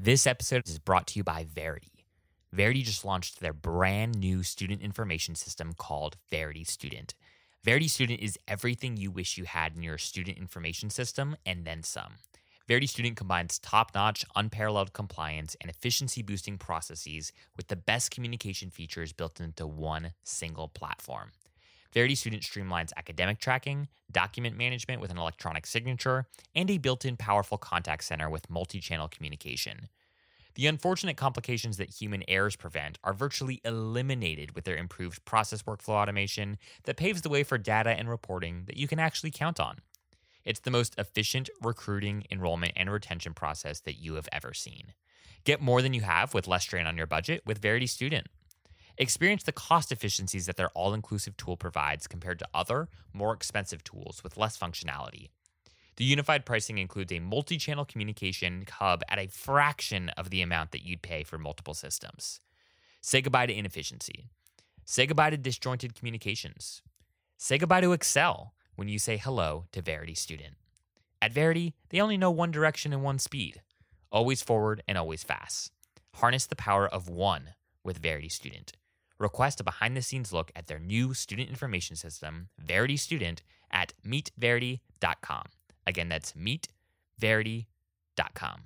This episode is brought to you by Verity. Verity just launched their brand new student information system called Verity Student. Verity Student is everything you wish you had in your student information system and then some. Verity Student combines top notch, unparalleled compliance and efficiency boosting processes with the best communication features built into one single platform. Verity Student streamlines academic tracking, document management with an electronic signature, and a built in powerful contact center with multi channel communication. The unfortunate complications that human errors prevent are virtually eliminated with their improved process workflow automation that paves the way for data and reporting that you can actually count on. It's the most efficient recruiting, enrollment, and retention process that you have ever seen. Get more than you have with less strain on your budget with Verity Student. Experience the cost efficiencies that their all inclusive tool provides compared to other, more expensive tools with less functionality. The unified pricing includes a multi channel communication hub at a fraction of the amount that you'd pay for multiple systems. Say goodbye to inefficiency. Say goodbye to disjointed communications. Say goodbye to Excel when you say hello to Verity Student. At Verity, they only know one direction and one speed always forward and always fast. Harness the power of one with Verity Student. Request a behind the scenes look at their new student information system, Verity Student, at meetverity.com. Again, that's meetverity.com.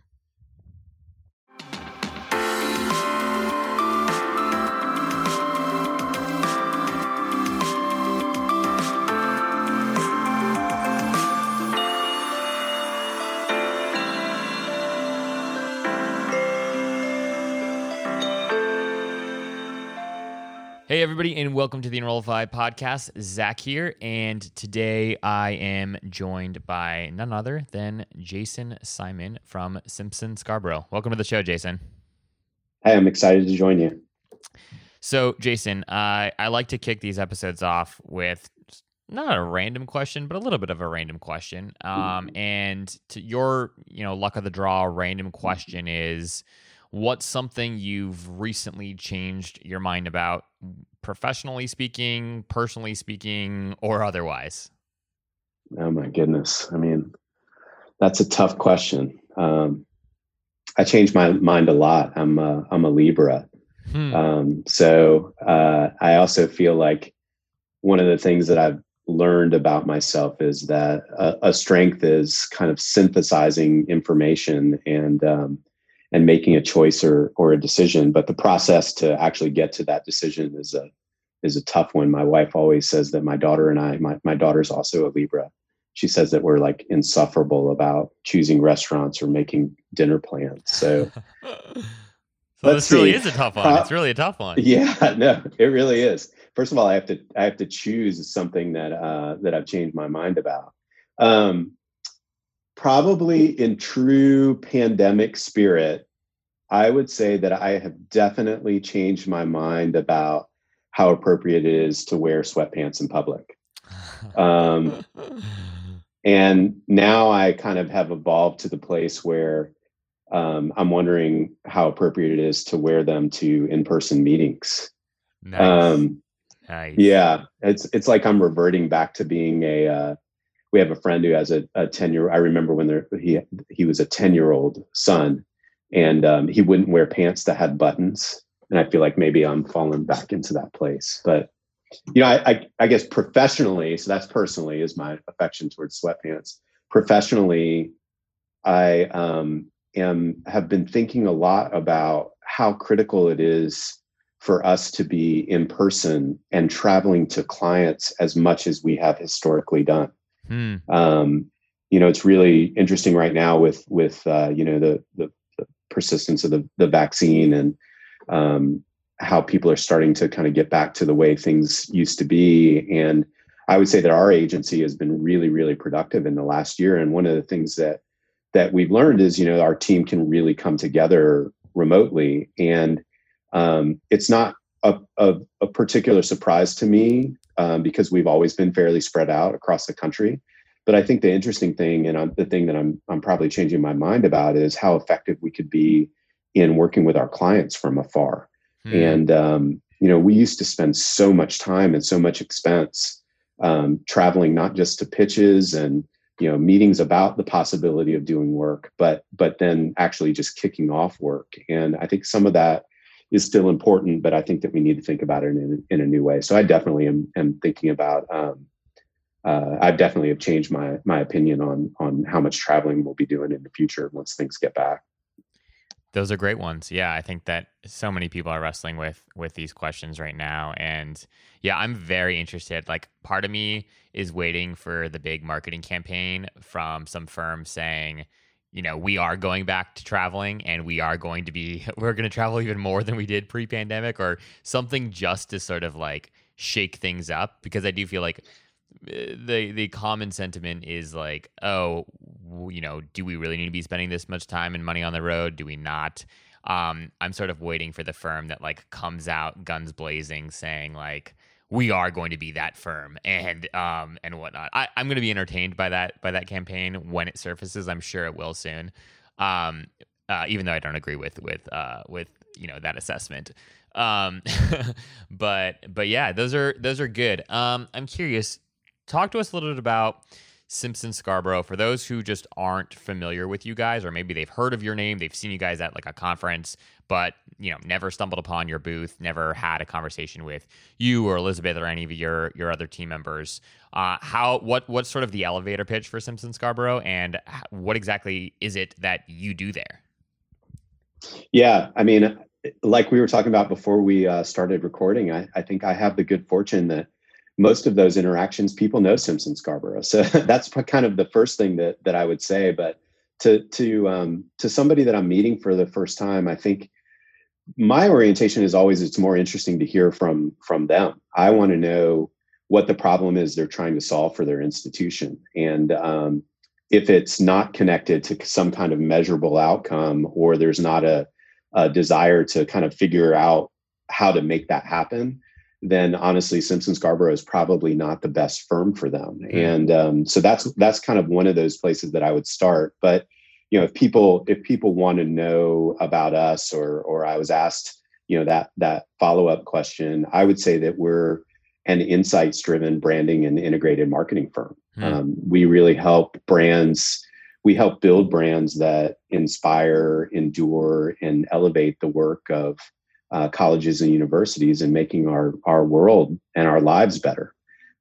Hey, everybody, and welcome to the Enrollify podcast. Zach here, and today I am joined by none other than Jason Simon from Simpson Scarborough. Welcome to the show, Jason. Hey, I'm excited to join you. So, Jason, uh, I like to kick these episodes off with not a random question, but a little bit of a random question. Um, and to your, you know, luck of the draw, random question is what's something you've recently changed your mind about professionally speaking personally speaking or otherwise? Oh my goodness. I mean that's a tough question. Um, i changed my mind a lot. I'm a, i'm a libra. Hmm. um, so uh, i also feel like one of the things that i've learned about myself is that a, a strength is kind of synthesizing information and um, and making a choice or or a decision but the process to actually get to that decision is a is a tough one my wife always says that my daughter and i my, my daughter's also a libra she says that we're like insufferable about choosing restaurants or making dinner plans so so this see. really is a tough one. Uh, it's really a tough one. Yeah, no, it really is. First of all, I have to I have to choose something that uh, that I've changed my mind about. Um, probably in true pandemic spirit, I would say that I have definitely changed my mind about how appropriate it is to wear sweatpants in public. Um, and now I kind of have evolved to the place where um, I'm wondering how appropriate it is to wear them to in-person meetings. Nice. Um, nice. Yeah, it's it's like I'm reverting back to being a uh, we have a friend who has a, a 10 year i remember when there, he he was a 10 year old son and um, he wouldn't wear pants that had buttons and i feel like maybe i'm falling back into that place but you know I, I, I guess professionally so that's personally is my affection towards sweatpants. Professionally i um, am have been thinking a lot about how critical it is for us to be in person and traveling to clients as much as we have historically done Hmm. Um, you know, it's really interesting right now with with uh, you know the, the, the persistence of the the vaccine and um, how people are starting to kind of get back to the way things used to be. And I would say that our agency has been really, really productive in the last year. And one of the things that that we've learned is, you know, our team can really come together remotely, and um, it's not a, a, a, particular surprise to me um, because we've always been fairly spread out across the country. But I think the interesting thing, and I'm, the thing that I'm I'm probably changing my mind about, is how effective we could be in working with our clients from afar. Hmm. And um, you know, we used to spend so much time and so much expense um, traveling, not just to pitches and you know meetings about the possibility of doing work but but then actually just kicking off work and i think some of that is still important but i think that we need to think about it in, in a new way so i definitely am, am thinking about um, uh, i definitely have changed my my opinion on on how much traveling we'll be doing in the future once things get back those are great ones. Yeah, I think that so many people are wrestling with with these questions right now and yeah, I'm very interested. Like part of me is waiting for the big marketing campaign from some firm saying, you know, we are going back to traveling and we are going to be we're going to travel even more than we did pre-pandemic or something just to sort of like shake things up because I do feel like the the common sentiment is like, oh, you know, do we really need to be spending this much time and money on the road? Do we not? Um, I'm sort of waiting for the firm that like comes out guns blazing, saying like, we are going to be that firm and um and whatnot. I, I'm going to be entertained by that by that campaign when it surfaces. I'm sure it will soon. Um, uh, even though I don't agree with with uh with you know that assessment. Um, but but yeah, those are those are good. Um, I'm curious talk to us a little bit about Simpson Scarborough for those who just aren't familiar with you guys, or maybe they've heard of your name, they've seen you guys at like a conference, but you know never stumbled upon your booth, never had a conversation with you or Elizabeth or any of your your other team members. Uh, how what what's sort of the elevator pitch for Simpson Scarborough, and what exactly is it that you do there? Yeah, I mean, like we were talking about before we uh, started recording, I, I think I have the good fortune that most of those interactions, people know Simpson Scarborough. So that's kind of the first thing that that I would say. But to to um, to somebody that I'm meeting for the first time, I think my orientation is always it's more interesting to hear from from them. I want to know what the problem is they're trying to solve for their institution, and um, if it's not connected to some kind of measurable outcome, or there's not a, a desire to kind of figure out how to make that happen then honestly simpson scarborough is probably not the best firm for them mm-hmm. and um, so that's that's kind of one of those places that i would start but you know if people if people want to know about us or or i was asked you know that that follow-up question i would say that we're an insights driven branding and integrated marketing firm mm-hmm. um, we really help brands we help build brands that inspire endure and elevate the work of uh, colleges and universities and making our our world and our lives better.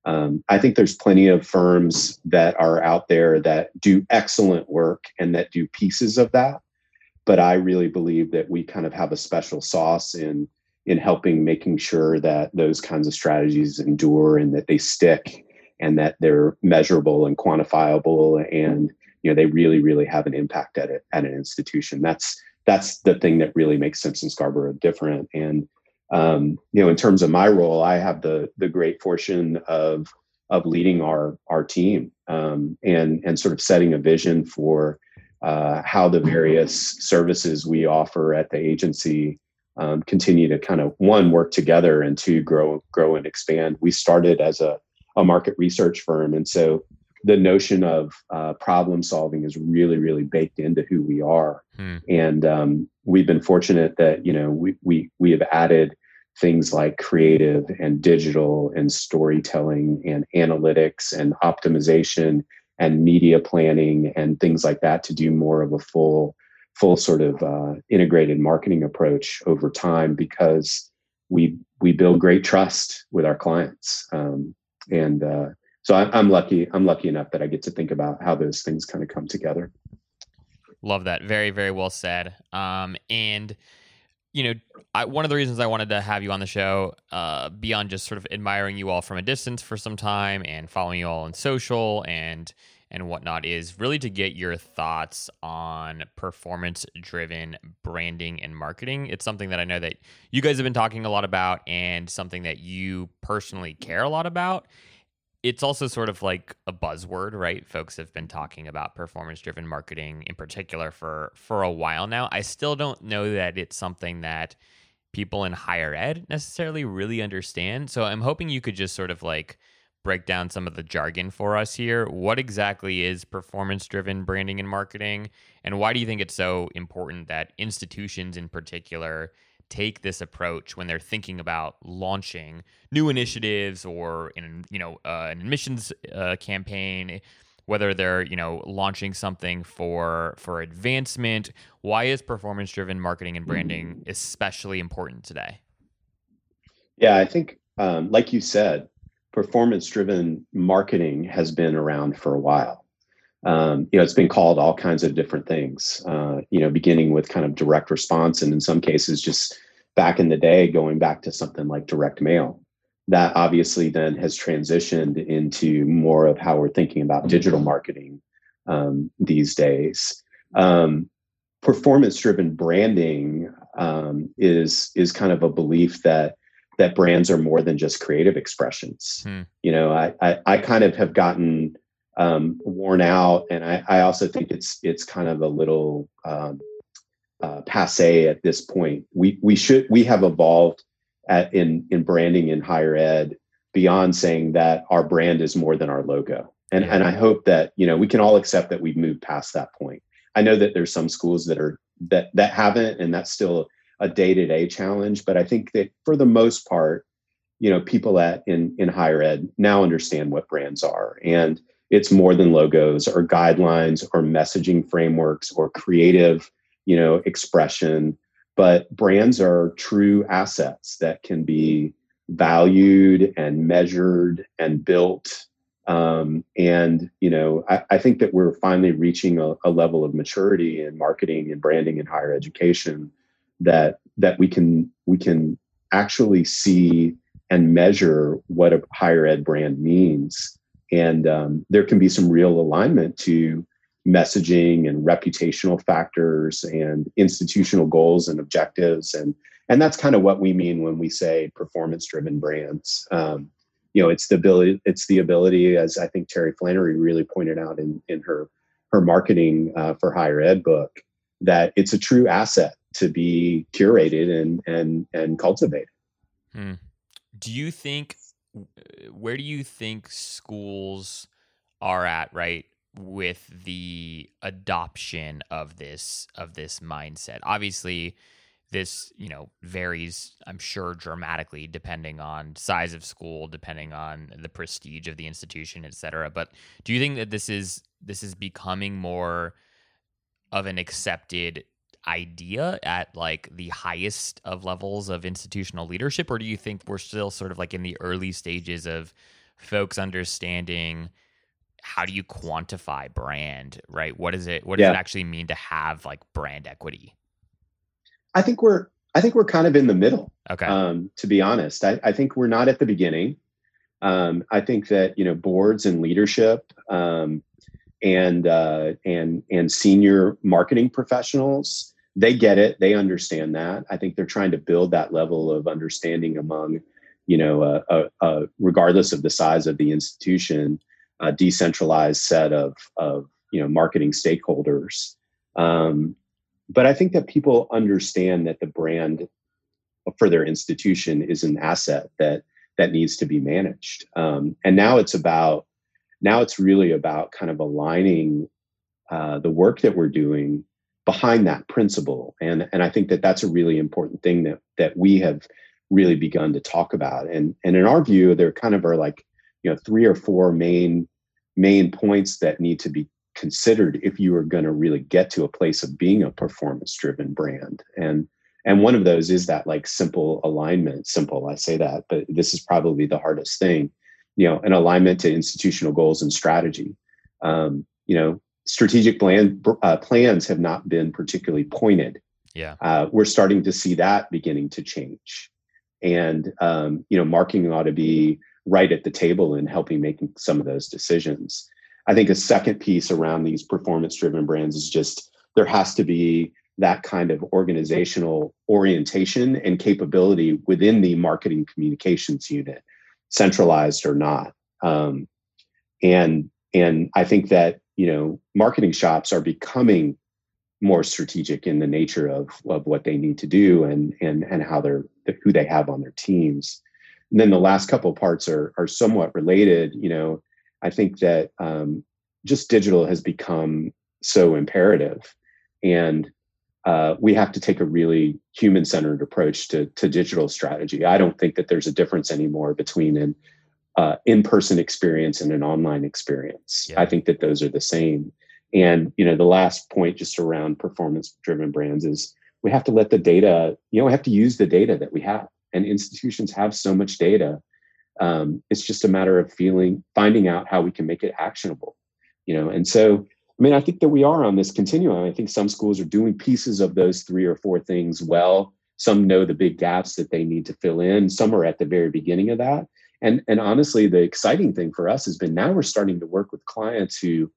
Um, I think there's plenty of firms that are out there that do excellent work and that do pieces of that. But I really believe that we kind of have a special sauce in in helping making sure that those kinds of strategies endure and that they stick and that they're measurable and quantifiable and you know they really really have an impact at it at an institution. That's that's the thing that really makes Simpson Scarborough different. And um, you know, in terms of my role, I have the the great fortune of of leading our our team um, and and sort of setting a vision for uh, how the various services we offer at the agency um, continue to kind of one work together and two grow grow and expand. We started as a a market research firm, and so the notion of uh, problem solving is really really baked into who we are hmm. and um, we've been fortunate that you know we, we we have added things like creative and digital and storytelling and analytics and optimization and media planning and things like that to do more of a full full sort of uh, integrated marketing approach over time because we we build great trust with our clients um, and uh, so I'm, I'm lucky. I'm lucky enough that I get to think about how those things kind of come together. Love that. Very, very well said. Um, and you know, I, one of the reasons I wanted to have you on the show, uh, beyond just sort of admiring you all from a distance for some time and following you all on social and and whatnot, is really to get your thoughts on performance driven branding and marketing. It's something that I know that you guys have been talking a lot about, and something that you personally care a lot about it's also sort of like a buzzword, right? Folks have been talking about performance-driven marketing in particular for for a while now. I still don't know that it's something that people in higher ed necessarily really understand. So I'm hoping you could just sort of like break down some of the jargon for us here. What exactly is performance-driven branding and marketing and why do you think it's so important that institutions in particular take this approach when they're thinking about launching new initiatives or in you know uh, an admissions uh, campaign whether they're you know launching something for for advancement why is performance driven marketing and branding especially important today? Yeah i think um, like you said performance driven marketing has been around for a while um, you know it's been called all kinds of different things uh, you know beginning with kind of direct response and in some cases just back in the day going back to something like direct mail that obviously then has transitioned into more of how we're thinking about digital marketing um, these days. Um, performance driven branding um, is is kind of a belief that that brands are more than just creative expressions. Hmm. You know, I, I, I kind of have gotten um, worn out, and I, I also think it's it's kind of a little um, uh, passe at this point. We we should we have evolved at, in in branding in higher ed beyond saying that our brand is more than our logo. And and I hope that you know we can all accept that we've moved past that point. I know that there's some schools that are that that haven't, and that's still a day to day challenge. But I think that for the most part, you know, people at in in higher ed now understand what brands are, and it's more than logos or guidelines or messaging frameworks or creative, you know, expression but brands are true assets that can be valued and measured and built. Um, and you know I, I, think that we're finally reaching a, a, level of maturity in marketing and branding in higher education that that we can we can actually see and measure what a higher ed brand means and um, there can be some real alignment to messaging and reputational factors and institutional goals and objectives. And and that's kind of what we mean when we say performance driven brands. Um, you know it's the ability it's the ability as i think terry flannery really pointed out in in her her marketing uh, for higher ed book that it's a true asset to be curated and and and cultivated. Hmm. do you think Eh, where do you think schools are at right with the adoption of this of this mindset. Obviously, this you know varies i'm sure dramatically depending on size of school depending on the prestige of the institution et cetera but do you think that this is this is becoming more of an accepted idea at like the highest of levels of institutional leadership or do you think we're still sort of like in the early stages of folks understanding how do you quantify brand, right? What is it? What does yeah. it actually mean to have like brand equity? I think we're I think we're kind of in the middle. Okay. Um, to be honest, I, I think we're not at the beginning. Um, I think that you know boards and leadership um, and uh, and and senior marketing professionals they get it. They understand that. I think they're trying to build that level of understanding among you know uh, uh, uh regardless of the size of the institution a decentralized set of of you know marketing stakeholders. Um, but I think that people understand that the brand for their institution is an asset that that needs to be managed. Um, and now it's about now it's really about kind of aligning uh, the work that we're doing behind that principle. And and I think that that's a really important thing that that we have really begun to talk about. And and in our view, there kind of are like you know three or four main main points that need to be considered if you are going to really get to a place of being a performance driven brand and and one of those is that like simple alignment simple i say that but this is probably the hardest thing you know an alignment to institutional goals and strategy. Um, you know strategic plan uh, plans have not been particularly pointed. Yeah. Uh, we're starting to see that beginning to change. And um, you know marketing ought to be right at the table in helping making some of those decisions. I think a second piece around these performance driven brands is just there has to be that kind of organizational orientation and capability within the marketing communications unit, centralized or not. Um, and and I think that you know marketing shops are becoming more strategic in the nature of of what they need to do and and and how they're who they have on their teams. And then the last couple parts are are somewhat related. You know, I think that um, just digital has become so imperative, and uh, we have to take a really human centered approach to to digital strategy. I don't think that there's a difference anymore between an uh, in-person experience and an online experience. Yeah. I think that those are the same. And you know, the last point just around performance-driven brands is we have to let the data. You know, we have to use the data that we have, and institutions have so much data. Um, it's just a matter of feeling, finding out how we can make it actionable. You know, and so I mean, I think that we are on this continuum. I think some schools are doing pieces of those three or four things well. Some know the big gaps that they need to fill in. Some are at the very beginning of that. And, and honestly, the exciting thing for us has been now we're starting to work with clients who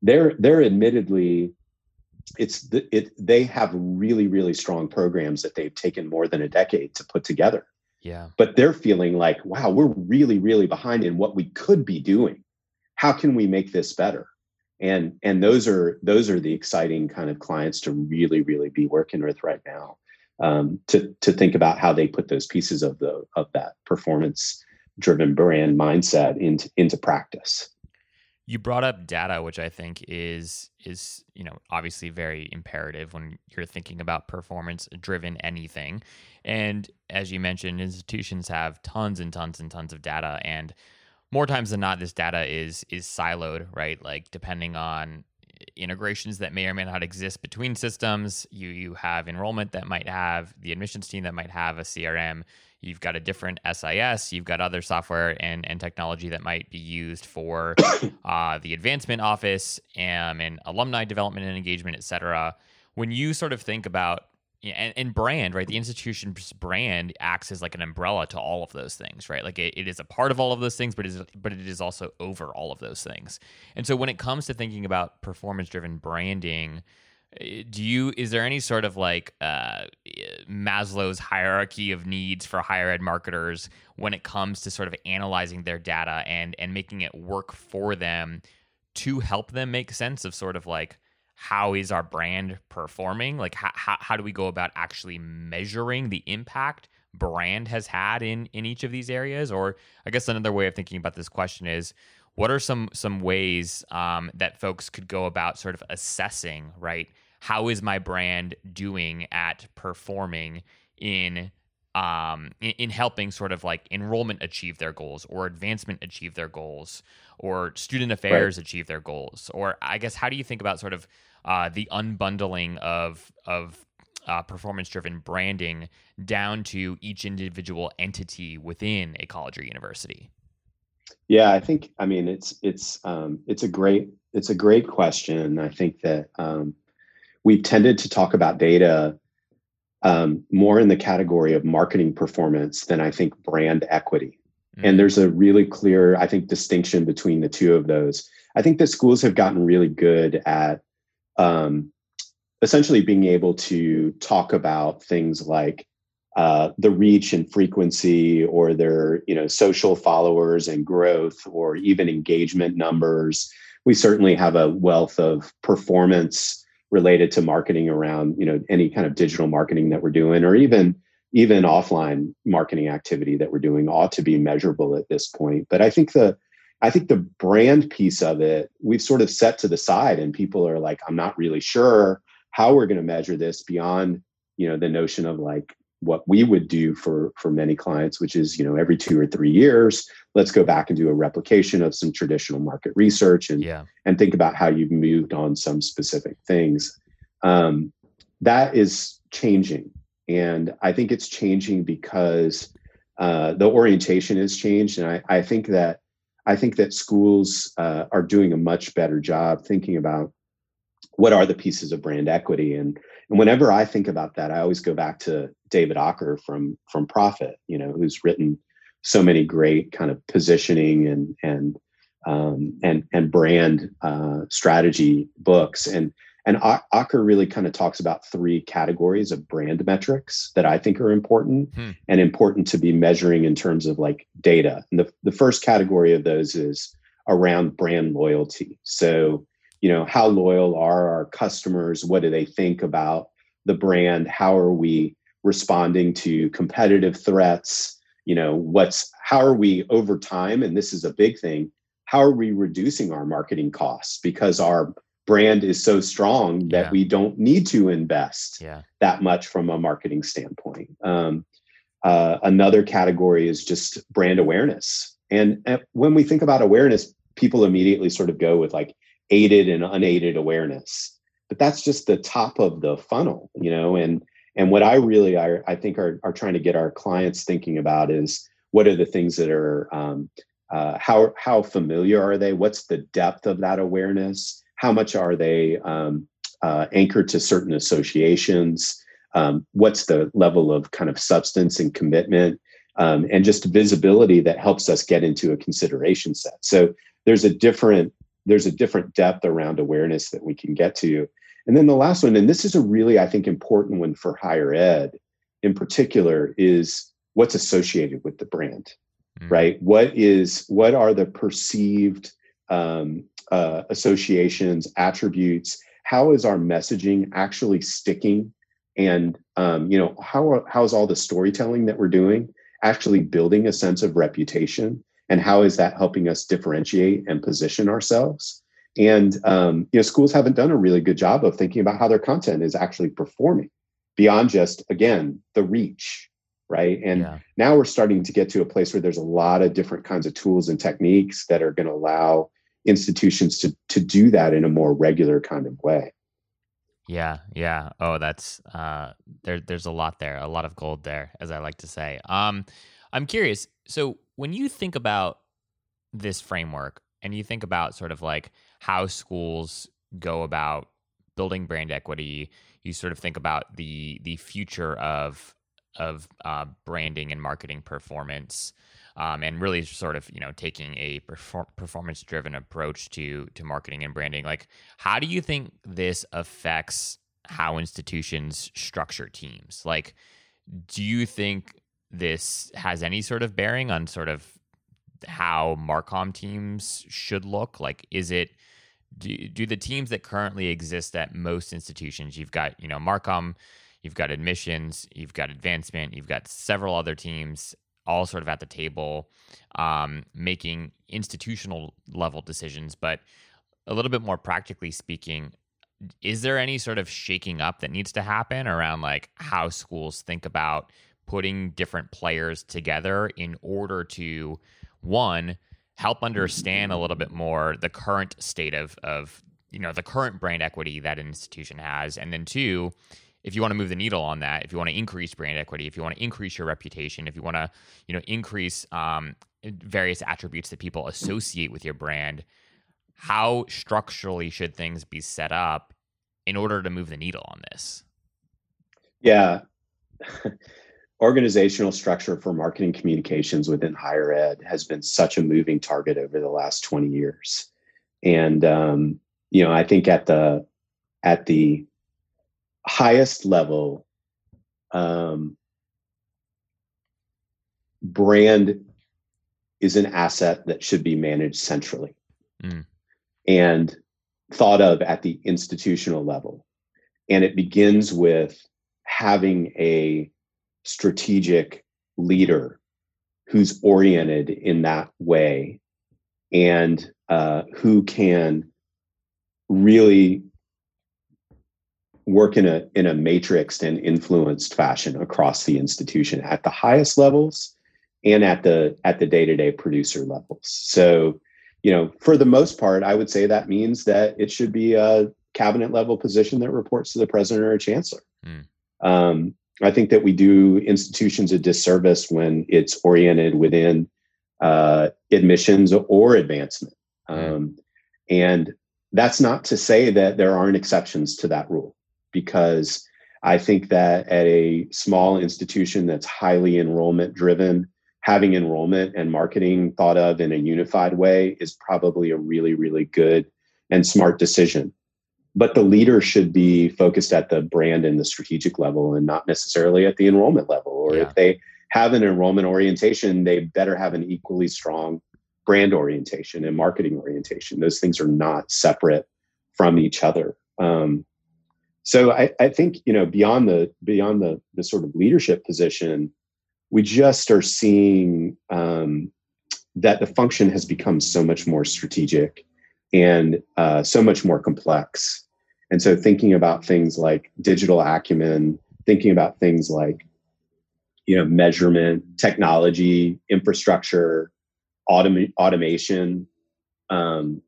they're they're admittedly it's the, it they have really really strong programs that they've taken more than a decade to put together. Yeah. But they're feeling like, wow, we're really really behind in what we could be doing. How can we make this better? And and those are those are the exciting kind of clients to really really be working with right now um, to to think about how they put those pieces of the of that performance driven brand mindset into into practice. You brought up data which i think is is you know obviously very imperative when you're thinking about performance driven anything. And as you mentioned institutions have tons and tons and tons of data and more times than not, this data is is siloed, right? Like depending on integrations that may or may not exist between systems. You you have enrollment that might have the admissions team that might have a CRM. You've got a different SIS. You've got other software and, and technology that might be used for uh, the advancement office and, and alumni development and engagement, et cetera. When you sort of think about and, and brand, right? The institution's brand acts as like an umbrella to all of those things, right? Like it, it is a part of all of those things, but it is but it is also over all of those things. And so when it comes to thinking about performance driven branding, eh, do you is there any sort of like uh, Maslow's hierarchy of needs for higher ed marketers when it comes to sort of analyzing their data and and making it work for them to help them make sense of sort of like how is our brand performing? Like, how, how, how do we go about actually measuring the impact brand has had in in each of these areas? Or I guess another way of thinking about this question is, what are some some ways um, that folks could go about sort of assessing, right? How is my brand doing at performing in um, in, in, helping sort of like enrollment achieve their goals or advancement achieve their goals or student affairs right. achieve their goals or i guess how do you think about sort of uh, the unbundling of of uh, performance driven branding down to each individual entity within a college or university? Yeah, I think I mean it's it's um, it's a great it's a great question. I think that um, we've tended to talk about data um, more in the category of marketing performance than I think brand equity. Mm-hmm. And there's a really clear, I think, distinction between the two of those. I think that schools have gotten really good at um, essentially being able to talk about things like uh, the reach and frequency or their you know social followers and growth or even engagement numbers. We certainly have a wealth of performance related to marketing around you know any kind of digital marketing that we're doing or even even offline marketing activity that we're doing ought to be measurable at this point. But i think the I think the brand piece of it, we've sort of set to the side, and people are like, I'm not really sure how we're going to measure this beyond, you know, the notion of like what we would do for for many clients, which is, you know, every two or three years, let's go back and do a replication of some traditional market research and yeah. and think about how you've moved on some specific things. Um, that is changing, and I think it's changing because uh, the orientation has changed, and I, I think that I think that schools uh, are doing a much better job thinking about what are the pieces of brand equity and and whenever I think about that, I always go back to David Aaker from from Prophet, you know, who's written so many great kind of positioning and and um, and and brand uh, strategy books. And and Aaker really kind of talks about three categories of brand metrics that I think are important hmm. and important to be measuring in terms of like data. And the, the first category of those is around brand loyalty. So, you know, how loyal are our customers? What do they think about the brand? How are we responding to competitive threats? You know, what's how are we over time? And this is a big thing. How are we reducing our marketing costs? Because our brand is so strong that yeah. we don't need to invest yeah. that much from a marketing standpoint. Um, uh, another category is just brand awareness. and, and when we think about awareness, people immediately sort of go with like aided and unaided awareness but that's just the top of the funnel you know and and what i really i, I think are, are trying to get our clients thinking about is what are the things that are um, uh, how how familiar are they what's the depth of that awareness how much are they um, uh, anchored to certain associations um, what's the level of kind of substance and commitment um, and just visibility that helps us get into a consideration set so there's a different there's a different depth around awareness that we can get to. And then the last one, and this is a really, I think, important one for higher ed in particular, is what's associated with the brand, mm. right? What is what are the perceived um, uh, associations, attributes? How is our messaging actually sticking? And um, you know, how how is all the storytelling that we're doing actually building a sense of reputation? and how is that helping us differentiate and position ourselves and um, you know schools haven't done a really good job of thinking about how their content is actually performing beyond just again the reach right and yeah. now we're starting to get to a place where there's a lot of different kinds of tools and techniques that are going to allow institutions to to do that in a more regular kind of way. Yeah yeah. Oh that's uh there there's a lot there a lot of gold there as i like to say. Um i'm curious so when you think about this framework and you think about sort of like how schools go about building brand equity, you sort of think about the the future of of uh, branding and marketing performance, um, and really sort of you know taking a perform- performance driven approach to to marketing and branding. Like, how do you think this affects how institutions structure teams? Like, do you think this has any sort of bearing on sort of how Marcom teams should look? Like, is it do, do the teams that currently exist at most institutions? You've got you know Marcom, you've got admissions, you've got advancement, you've got several other teams all sort of at the table um, making institutional level decisions, but a little bit more practically speaking, is there any sort of shaking up that needs to happen around like how schools think about putting different players together in order to one help understand a little bit more the current state of of you know the current brand equity that an institution has? And then two if you want to move the needle on that if you want to increase brand equity if you want to increase your reputation if you want to you know increase um, various attributes that people associate with your brand how structurally should things be set up in order to move the needle on this? Yeah. Organizational structure for marketing communications within higher ed has been such a moving target over the last 20 years. And um, you know i think at the at the highest level um, brand is an asset that should be managed centrally mm. and thought of at the institutional level and it begins with having a strategic leader who's oriented in that way and uh, who can really work in a in a matrixed and influenced fashion across the institution at the highest levels and at the at the day-to-day producer levels so you know for the most part i would say that means that it should be a cabinet level position that reports to the president or a chancellor mm. um, I think that we do institutions a disservice when it's oriented within uh, admissions or advancement. Um, and that's not to say that there aren't exceptions to that rule, because I think that at a small institution that's highly enrollment driven, having enrollment and marketing thought of in a unified way is probably a really, really good and smart decision. But the leader should be focused at the brand and the strategic level and not necessarily at the enrollment level. Or yeah. if they have an enrollment orientation they better have an equally strong brand orientation and marketing orientation. Those things are not separate from each other. Um, so I, I, think you know beyond the beyond the the sort of leadership position we just are seeing um, that the function has become so much more strategic and uh, so much more complex. And so thinking about things like digital acumen, thinking about things like you know measurement, technology, infrastructure, autom- automation um,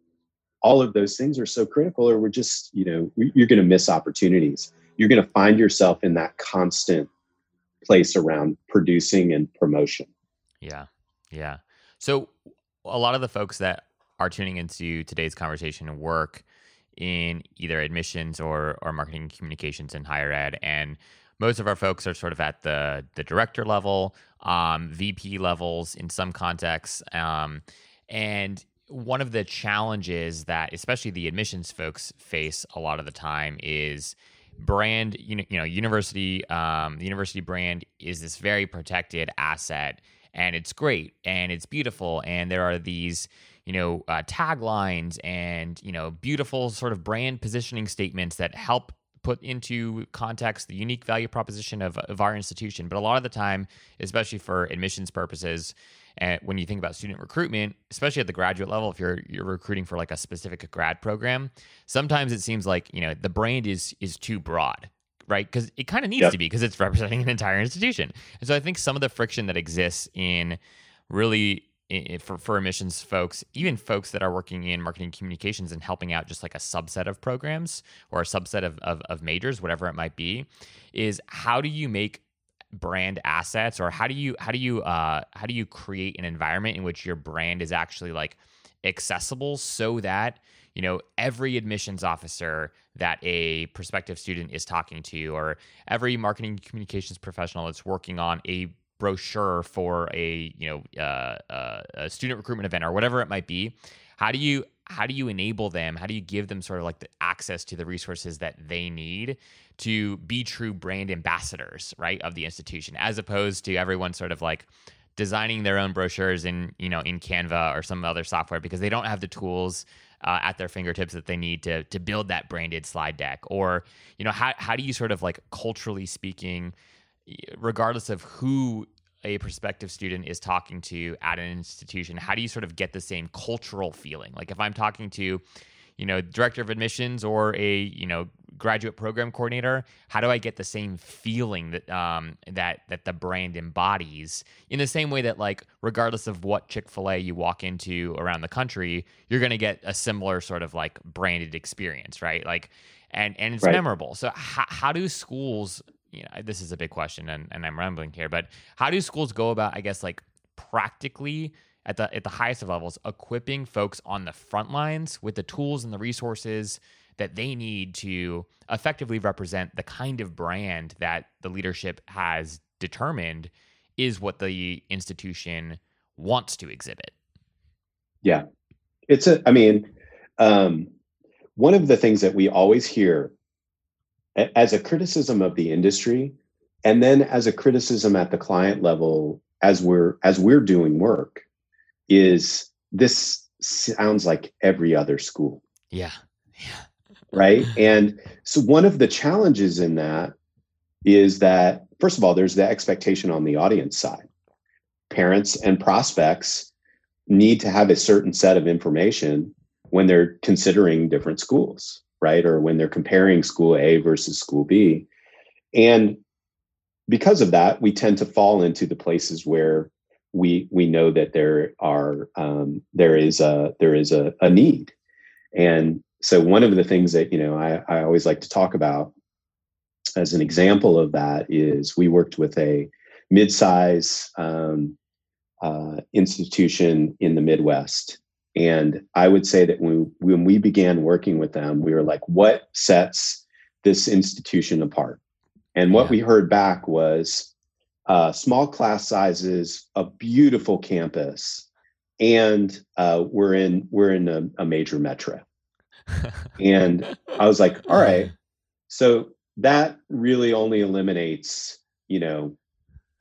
all of those things are so critical or we're just you know you're going to miss opportunities. You're going to find yourself in that constant place around producing and promotion. Yeah yeah. So a lot of the folks that are tuning into today's conversation work in either admissions or or marketing communications in higher ed and most of our folks are sort of at the the director level um, vp levels in some contexts um, and one of the challenges that especially the admissions folks face a lot of the time is brand you know, you know university um, the university brand is this very protected asset and it's great and it's beautiful and there are these you know uh, taglines and you know beautiful sort of brand positioning statements that help put into context the unique value proposition of, of our institution. But a lot of the time especially for admissions purposes and when you think about student recruitment, especially at the graduate level, if you're you're recruiting for like a specific grad program, sometimes it seems like you know the brand is is too broad, right? Because it kind of needs yep. to be because it's representing an entire institution. And so I think some of the friction that exists in really for, for admissions folks, even folks that are working in marketing communications and helping out just like a subset of programs or a subset of, of, of majors, whatever it might be, is how do you make brand assets or how do you how do you uh how do you create an environment in which your brand is actually like accessible so that you know every admissions officer that a prospective student is talking to or every marketing communications professional that's working on a brochure for a you know uh, uh, a student recruitment event or whatever it might be how do you how do you enable them? How do you give them sort of like the access to the resources that they need to be true brand ambassadors right of the institution as opposed to everyone sort of like designing their own brochures in you know in canva or some other software because they don't have the tools uh, at their fingertips that they need to to build that branded slide deck? Or you know how, how do you sort of like culturally speaking regardless of who a prospective student is talking to at an institution how do you sort of get the same cultural feeling? Like if i'm talking to you know director of admissions or a you know graduate program coordinator how do i get the same feeling that um, that that the brand embodies? In the same way that like regardless of what chick-fil-a you walk into around the country you're going to get a similar sort of like branded experience right? Like and and it's right. memorable. So how, how do schools you know, this is a big question and, and I'm rambling here, but how do schools go about, I guess, like practically at the at the highest of levels, equipping folks on the front lines with the tools and the resources that they need to effectively represent the kind of brand that the leadership has determined is what the institution wants to exhibit. Yeah. It's a I mean, um, one of the things that we always hear as a criticism of the industry and then as a criticism at the client level as we're as we're doing work is this sounds like every other school. Yeah yeah. Right? And so one of the challenges in that is that first of all there's the expectation on the audience side. Parents and prospects need to have a certain set of information when they're considering different schools right? Or when they're comparing school A versus school B. And because of that, we tend to fall into the places where we we know that there are um, there is a there is a, a need. And so one of the things that you know I, I always like to talk about as an example of that is we worked with a mid-size um, uh, institution in the Midwest and I would say that when, when we began working with them, we were like, what sets this institution apart? And what yeah. we heard back was uh, small class sizes, a beautiful campus, and uh, we're in we're in a, a major metro. and I was like, all right, so that really only eliminates, you know,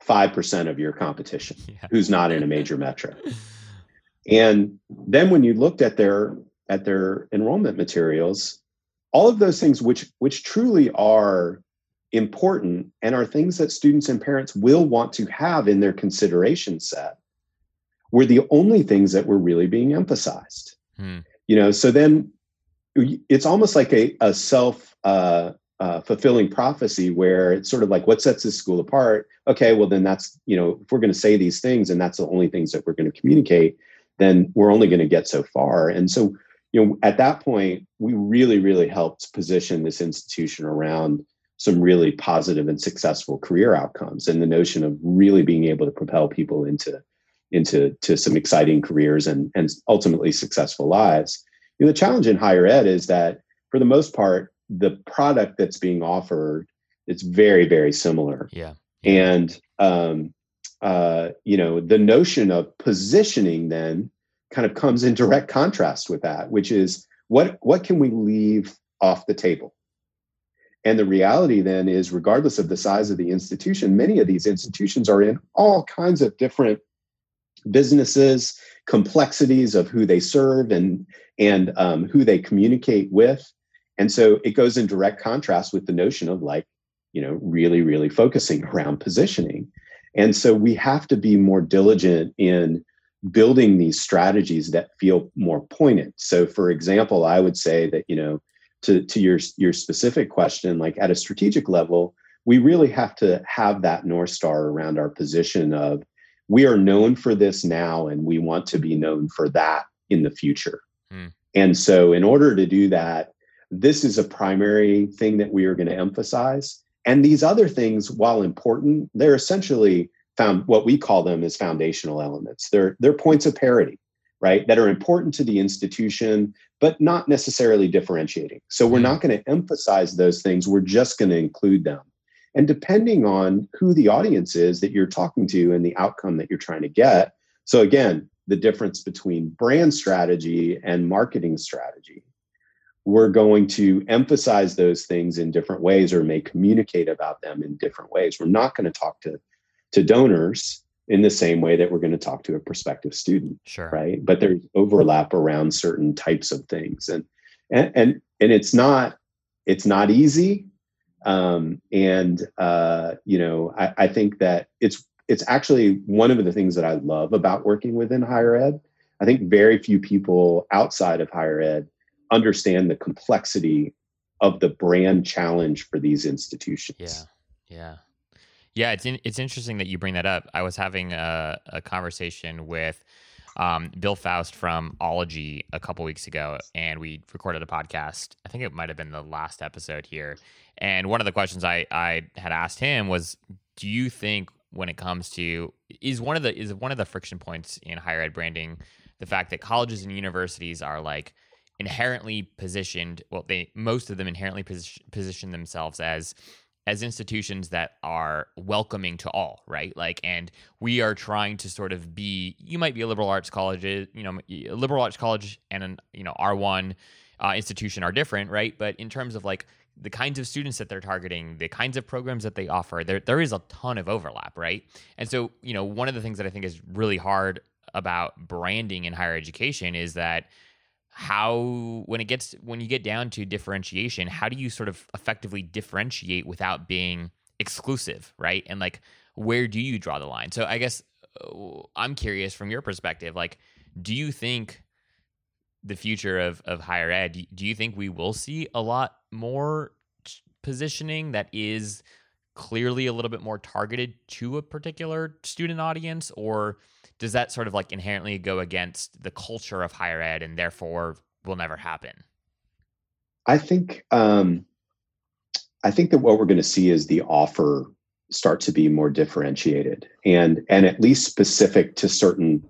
five percent of your competition yeah. who's not in a major metro. And then when you looked at their at their enrollment materials, all of those things which which truly are important and are things that students and parents will want to have in their consideration set were the only things that were really being emphasized. Hmm. You know, so then it's almost like a, a self uh, uh, fulfilling prophecy where it's sort of like what sets this school apart okay well then that's you know if we're going to say these things and that's the only things that we're going to communicate then we're only going to get so far. And so, you know, at that point, we really, really helped position this institution around some really positive and successful career outcomes and the notion of really being able to propel people into into to some exciting careers and and ultimately successful lives. You know, the challenge in higher ed is that for the most part, the product that's being offered it's very very similar. Yeah. And um, uh, you know, the notion of positioning then kind of comes in direct contrast with that, which is what what can we leave off the table? And the reality then is, regardless of the size of the institution, many of these institutions are in all kinds of different businesses, complexities of who they serve and and um, who they communicate with. And so it goes in direct contrast with the notion of like, you know, really, really focusing around positioning. And so we have to be more diligent in building these strategies that feel more pointed. So for example, I would say that, you know, to, to your, your specific question, like at a strategic level, we really have to have that North Star around our position of we are known for this now and we want to be known for that in the future. Hmm. And so, in order to do that, this is a primary thing that we are going to emphasize. And these other things, while important, they're essentially found what we call them as foundational elements. They're, they're points of parity, right? That are important to the institution, but not necessarily differentiating. So we're hmm. not going to emphasize those things. We're just going to include them. And depending on who the audience is that you're talking to and the outcome that you're trying to get. So, again, the difference between brand strategy and marketing strategy. We're going to emphasize those things in different ways or may communicate about them in different ways. We're not going to talk to, to donors in the same way that we're going to talk to a prospective student. Sure. Right. But there's overlap around certain types of things. And and and, and it's not it's not easy um, and uh, you know, I, I think that it's it's actually one of the things that I love about working within higher ed. I think very few people outside of higher ed understand the complexity of the brand challenge for these institutions. Yeah, yeah, yeah. It's in, it's interesting that you bring that up. I was having a, a conversation with um, Bill Faust from Ologie a couple weeks ago, and we recorded a podcast. I think it might have been the last episode here. And one of the questions I, I had asked him was, "Do you think when it comes to is one of the is one of the friction points in higher ed branding the fact that colleges and universities are like inherently positioned well they most of them inherently position, position themselves as as institutions that are welcoming to all, right? Like, and we are trying to sort of be. You might be a liberal arts college, you know, a liberal arts college and an you know R one uh, institution are different, right? But in terms of like the kinds of students that they're targeting, the kinds of programs that they offer, there there is a ton of overlap, right? And so, you know, one of the things that I think is really hard about branding in higher education is that how when it gets when you get down to differentiation how do you sort of effectively differentiate without being exclusive right? And like where do you draw the line? So i guess uh, i'm curious from your perspective like do you think the future of of higher ed do you think we will see a lot more positioning that is clearly a little bit more targeted to a particular student audience or does that sort of like inherently go against the culture of higher ed and therefore will never happen? I think um, I think that what we're going to see is the offer start to be more differentiated and and at least specific to certain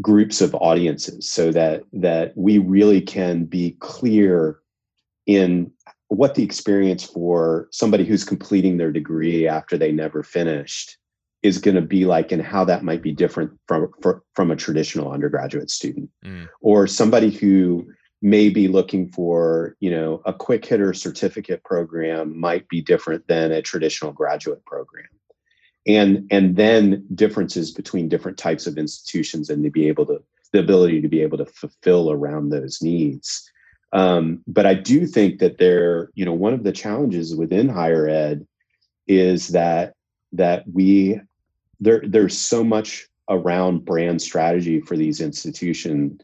groups of audiences so that that we really can be clear in what the experience for somebody who's completing their degree after they never finished is going to be like and how that might be different from from a traditional undergraduate student. Mm. or somebody who may be looking for you know a quick hitter certificate program might be different than a traditional graduate program. And and then differences between different types of institutions and to be able to the ability to be able to fulfill around those needs um, but i do think that there you know one of the challenges within higher ed is that that we there there's so much around brand strategy for these institution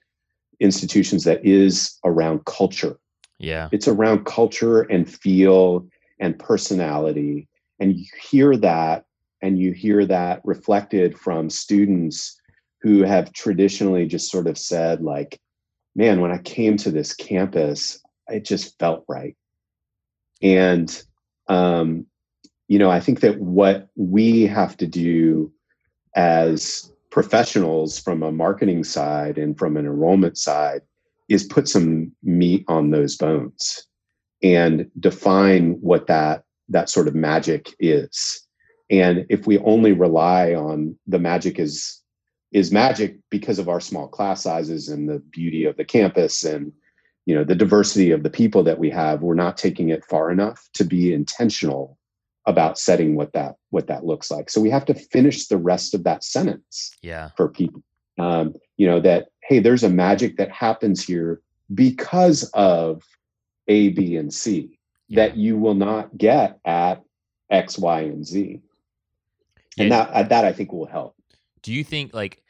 institutions that is around culture. Yeah. It's around culture and feel and personality. And you hear that and you hear that reflected from students who have traditionally just sort of said like man when i came to this campus it just felt right. And um, you know i think that what we have to do as professionals from a marketing side and from an enrollment side is put some meat on those bones and define what that that sort of magic is. And if we only rely on the magic is is magic because of our small class sizes and the beauty of the campus and you know the diversity of the people that we have. We're not taking it far enough to be intentional about setting what that what that looks like. So we have to finish the rest of that sentence yeah. for people. Um, you know that hey there's a magic that happens here because of a b and c yeah. that you will not get at x y and z. And yeah. that that i think will help. Do you think like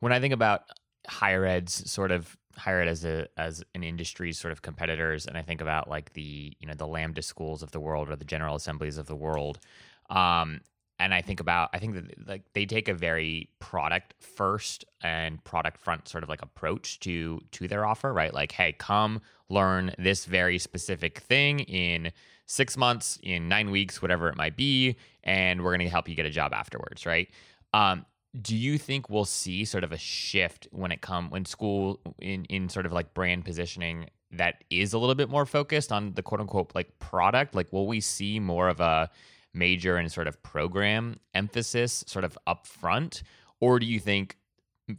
when i think about higher ed's sort of hire it as a as an industry sort of competitors and i think about like the you know the lambda schools of the world or the general assemblies of the world um and i think about i think that like they take a very product first and product front sort of like approach to to their offer right? Like hey come learn this very specific thing in six months in nine weeks whatever it might be and we're going to help you get a job afterwards right? Um, do you think we'll see sort of a shift when it come when school in in sort of like brand positioning that is a little bit more focused on the quote unquote like product? Like will we see more of a major and sort of program emphasis sort of upfront or do you think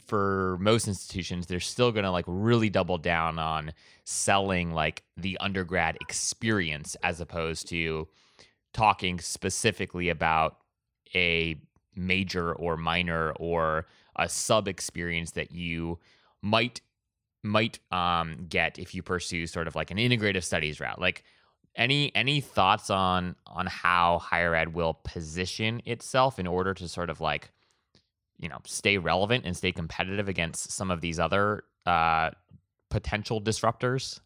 for most institutions they're still going to like really double down on selling like the undergrad experience as opposed to talking specifically about a major or minor or a sub experience that you might might um, get if you pursue sort of like an integrative studies route. Like any any thoughts on on how higher ed will position itself in order to sort of like you know stay relevant and stay competitive against some of these other uh, potential disruptors?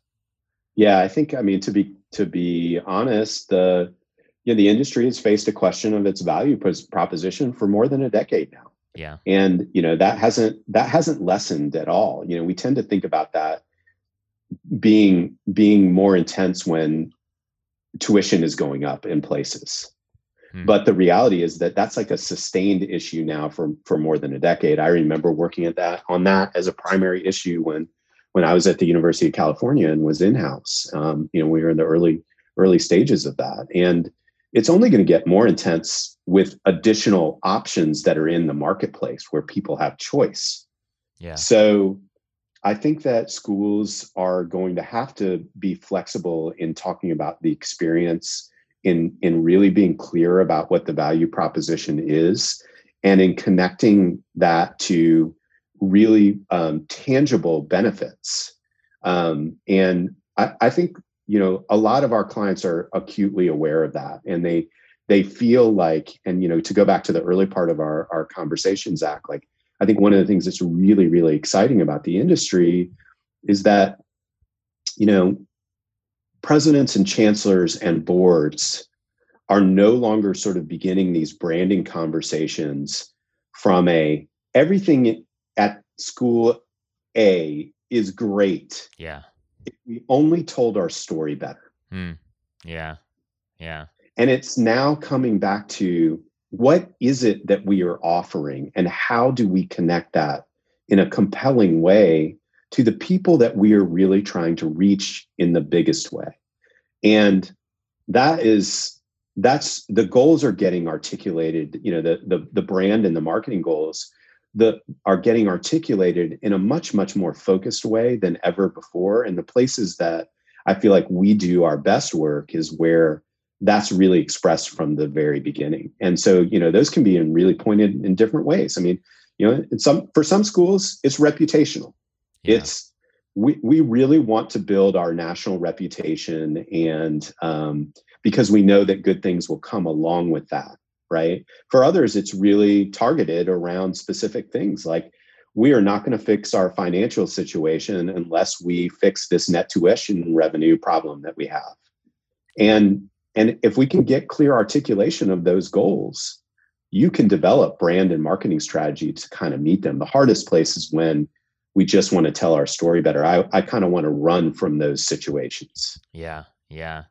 Yeah i think i mean to be to be honest the you know, the industry has faced a question of its value proposition for more than a decade now. Yeah. And, you know, that hasn't that hasn't lessened at all. You know, we tend to think about that being being more intense when tuition is going up in places. Hmm. But the reality is that that's like a sustained issue now for for more than a decade. I remember working at that on that as a primary issue when when I was at the University of California and was in house. Um, you know, we were in the early early stages of that, and it's only going to get more intense with additional options that are in the marketplace where people have choice. Yeah. So I think that schools are going to have to be flexible in talking about the experience in in really being clear about what the value proposition is and in connecting that to really um, tangible benefits. Um, and I, I think you know a lot of our clients are acutely aware of that and they they feel like and you know to go back to the early part of our our conversation zach like i think one of the things that's really really exciting about the industry is that you know presidents and chancellors and boards are no longer sort of beginning these branding conversations from a everything at school a is great. Yeah if we only told our story better. Mm. Yeah. Yeah. And it's now coming back to what is it that we are offering and how do we connect that in a compelling way to the people that we are really trying to reach in the biggest way. And that is that's the goals are getting articulated, you know, the the the brand and the marketing goals that are getting articulated in a much much more focused way than ever before. And the places that i feel like we do our best work is where that's really expressed from the very beginning. And so you know those can be in really pointed in different ways. I mean you know in some for some schools it's reputational. Yeah. it's we, we really want to build our national reputation and um, because we know that good things will come along with that right? For others, it's really targeted around specific things like we are not going to fix our financial situation unless we fix this net tuition revenue problem that we have. And and if we can get clear articulation of those goals, you can develop brand and marketing strategy to kind of meet them. The hardest place is when we just want to tell our story better. I, I kind of want to run from those situations. Yeah. Yeah.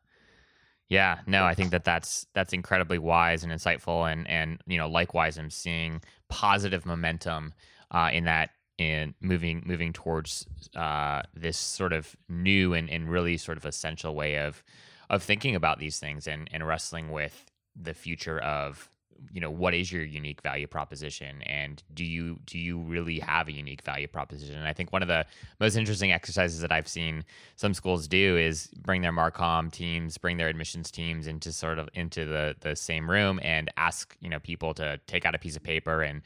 Yeah, no, I think that that's that's incredibly wise and insightful, and and you know, likewise, I'm seeing positive momentum uh, in that in moving moving towards uh, this sort of new and, and really sort of essential way of of thinking about these things and and wrestling with the future of you know what is your unique value proposition? And do you do you really have a unique value proposition? And i think one of the most interesting exercises that i've seen some schools do is bring their marcom teams bring their admissions teams into sort of into the the same room and ask you know people to take out a piece of paper and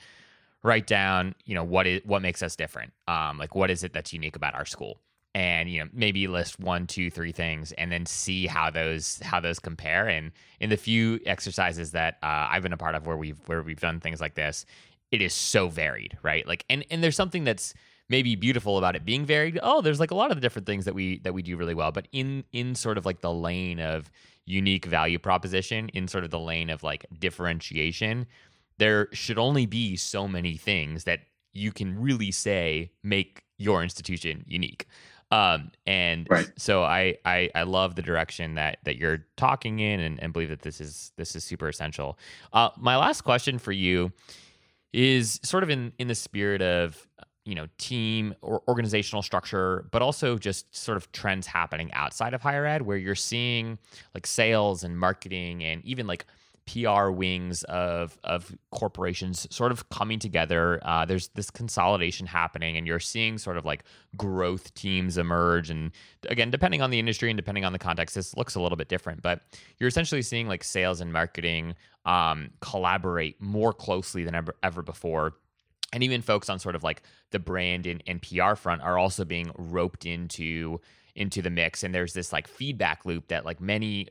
write down you know what is what makes us different. Um like what is it that's unique about our school and you know maybe list one two three things and then see how those how those compare. And in the few exercises that uh, i've been a part of where we've where we've done things like this it is so varied right? Like and and there's something that's maybe beautiful about it being varied. Oh there's like a lot of the different things that we that we do really well. But in in sort of like the lane of unique value proposition in sort of the lane of like differentiation there should only be so many things that you can really say make your institution unique um, and right. so I, I I love the direction that that you're talking in and, and believe that this is this is super essential. Uh, my last question for you is sort of in in the spirit of you know team or organizational structure but also just sort of trends happening outside of higher ed where you're seeing like sales and marketing and even like PR wings of of corporations sort of coming together. Uh, there's this consolidation happening, and you're seeing sort of like growth teams emerge. And again, depending on the industry and depending on the context, this looks a little bit different. But you're essentially seeing like sales and marketing um, collaborate more closely than ever ever before. And even folks on sort of like the brand and, and PR front are also being roped into into the mix and there's this like feedback loop that like many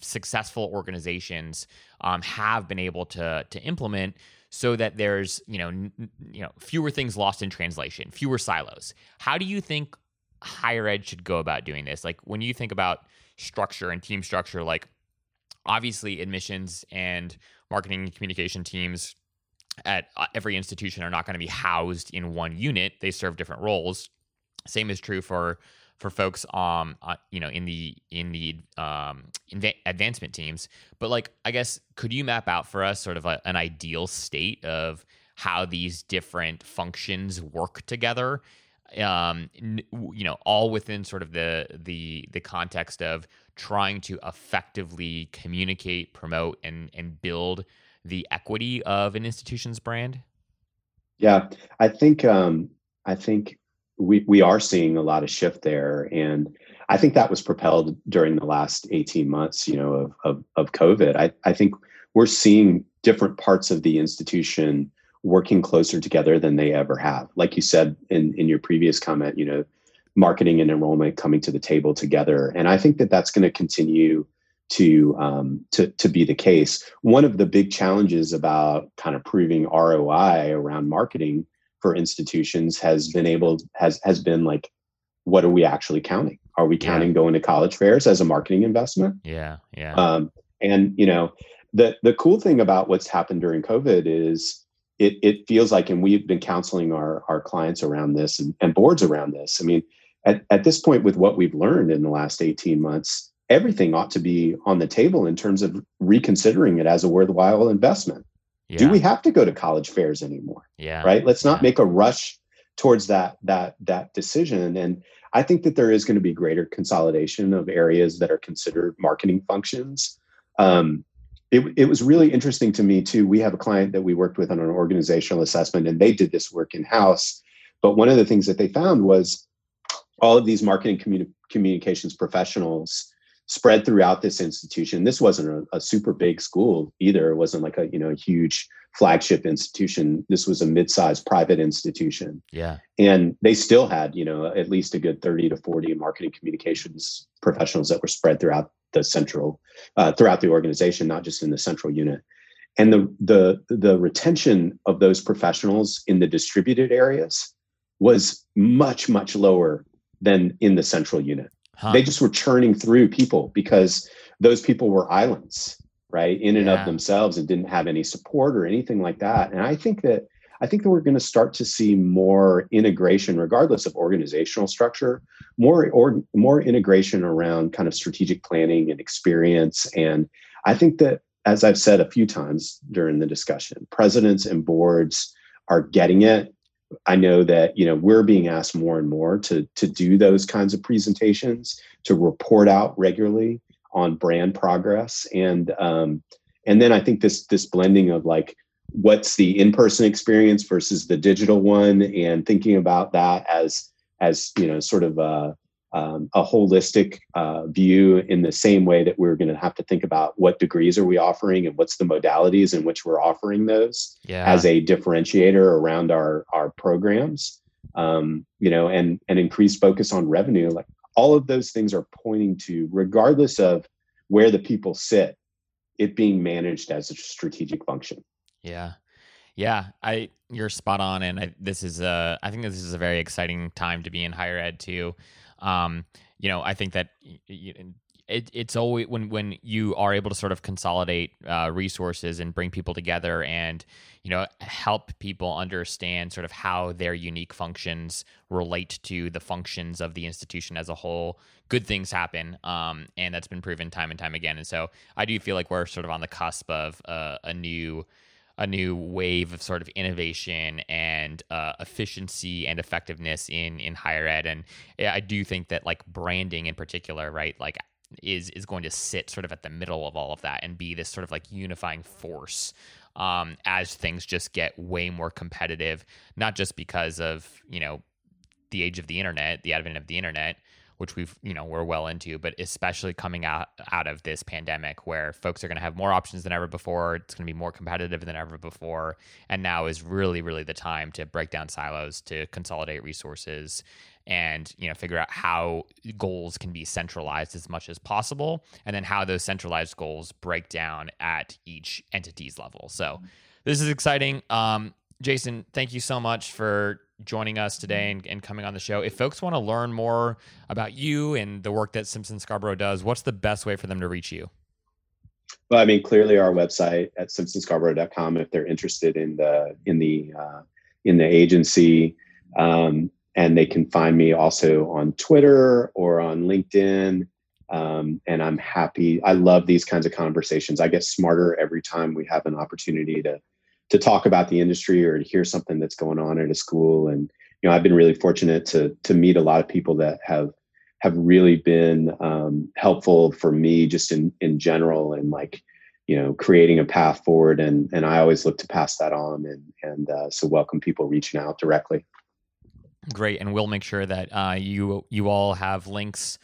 successful organizations um, have been able to to implement so that there's you know n- you know fewer things lost in translation fewer silos. How do you think higher ed should go about doing this? Like when you think about structure and team structure like obviously admissions and marketing and communication teams at uh, every institution are not going to be housed in one unit. They serve different roles. Same is true for for folks um uh, you know in the in the um advancement teams. But like i guess could you map out for us sort of a, an ideal state of how these different functions work together? Um you know all within sort of the the the context of trying to effectively communicate promote and and build the equity of an institution's brand? Yeah. I think um i think we we are seeing a lot of shift there. And i think that was propelled during the last 18 months you know of of, of covid. I, I think we're seeing different parts of the institution working closer together than they ever have. Like you said in in your previous comment you know marketing and enrollment coming to the table together. And i think that that's going to continue to um, to to be the case. One of the big challenges about kind of proving roi around marketing for institutions has been able has has been like what are we actually counting? Are we counting yeah. going to college fairs as a marketing investment? Yeah yeah. Um, and you know the the cool thing about what's happened during covid is it it feels like and we've been counseling our our clients around this and, and boards around this. I mean at, at this point with what we've learned in the last 18 months everything ought to be on the table in terms of reconsidering it as a worthwhile investment yeah. do we have to go to college fairs anymore yeah. right? Let's not yeah. make a rush towards that that that decision. And i think that there is going to be greater consolidation of areas that are considered marketing functions. Um, it, it was really interesting to me too. We have a client that we worked with on an organizational assessment and they did this work in house but one of the things that they found was all of these marketing communi- communications professionals spread throughout this institution. This wasn't a, a, super big school either. It wasn't like a you know a huge flagship institution. This was a mid-sized private institution. Yeah. And they still had, you know, at least a good 30 to 40 marketing communications professionals that were spread throughout the central uh, throughout the organization, not just in the central unit. And the the the retention of those professionals in the distributed areas was much much lower than in the central unit. Huh. They just were churning through people because those people were islands. right in and yeah. of themselves and didn't have any support or anything like that and i think that i think that we're going to start to see more integration regardless of organizational structure more or more integration around kind of strategic planning and experience and i think that as i've said a few times during the discussion presidents and boards are getting it I know that you know we're being asked more and more to to do those kinds of presentations, to report out regularly on brand progress, and um, and then I think this this blending of like what's the in-person experience versus the digital one, and thinking about that as as you know sort of a um, a holistic uh, view in the same way that we're going to have to think about what degrees are we offering and what's the modalities in which we're offering those yeah. as a differentiator around our our programs um, you know and and increased focus on revenue like all of those things are pointing to regardless of where the people sit it being managed as a strategic function yeah yeah, I you're spot on, and I, this is a I think this is a very exciting time to be in higher ed too. Um, you know, I think that it, it's always when when you are able to sort of consolidate uh, resources and bring people together and you know help people understand sort of how their unique functions relate to the functions of the institution as a whole good things happen um, and that's been proven time and time again. And so i do feel like we're sort of on the cusp of uh, a new a new wave of sort of innovation and uh, efficiency and effectiveness in in higher ed. And I do think that like branding in particular, right, like is is going to sit sort of at the middle of all of that and be this sort of like unifying force um, as things just get way more competitive, not just because of you know the age of the internet, the advent of the internet, which we've you know we're well into but especially coming out out of this pandemic where folks are going to have more options than ever before it's going to be more competitive than ever before and now is really really the time to break down silos to consolidate resources and you know figure out how goals can be centralized as much as possible and then how those centralized goals break down at each entity's level. So this is exciting. Um, jason thank you so much for joining us today and, and coming on the show. If folks want to learn more about you and the work that Simpson Scarborough does, what's the best way for them to reach you? Well, I mean, clearly our website at simpsonscarborough.com if they're interested in the in the uh, in the agency, um, and they can find me also on Twitter or on LinkedIn. Um, and I'm happy. I love these kinds of conversations. I get smarter every time we have an opportunity to to talk about the industry or to hear something that's going on at a school. And you know, I've been really fortunate to to meet a lot of people that have have really been um, helpful for me just in in general and like you know creating a path forward. And and i always look to pass that on and and uh, so welcome people reaching out directly. Great. And we'll make sure that uh, you you all have links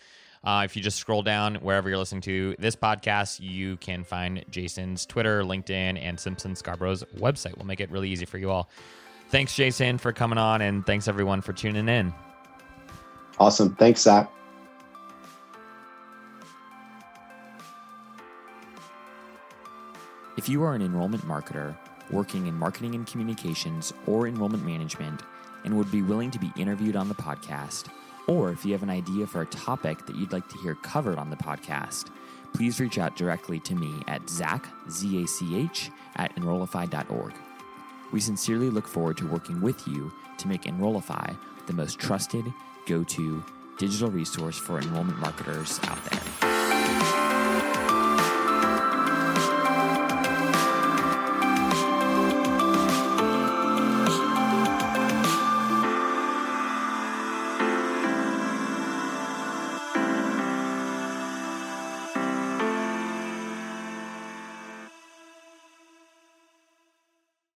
uh, if you just scroll down wherever you're listening to this podcast, you can find Jason's Twitter, LinkedIn, and Simpson Scarborough's website. We'll make it really easy for you all. Thanks, Jason, for coming on, and thanks everyone for tuning in. Awesome. Thanks, Zach. If you are an enrollment marketer working in marketing and communications or enrollment management and would be willing to be interviewed on the podcast, or if you have an idea for a topic that you'd like to hear covered on the podcast, please reach out directly to me at zach, Z-A-C-H, at enrollify.org. We sincerely look forward to working with you to make Enrollify the most trusted, go to digital resource for enrollment marketers out there.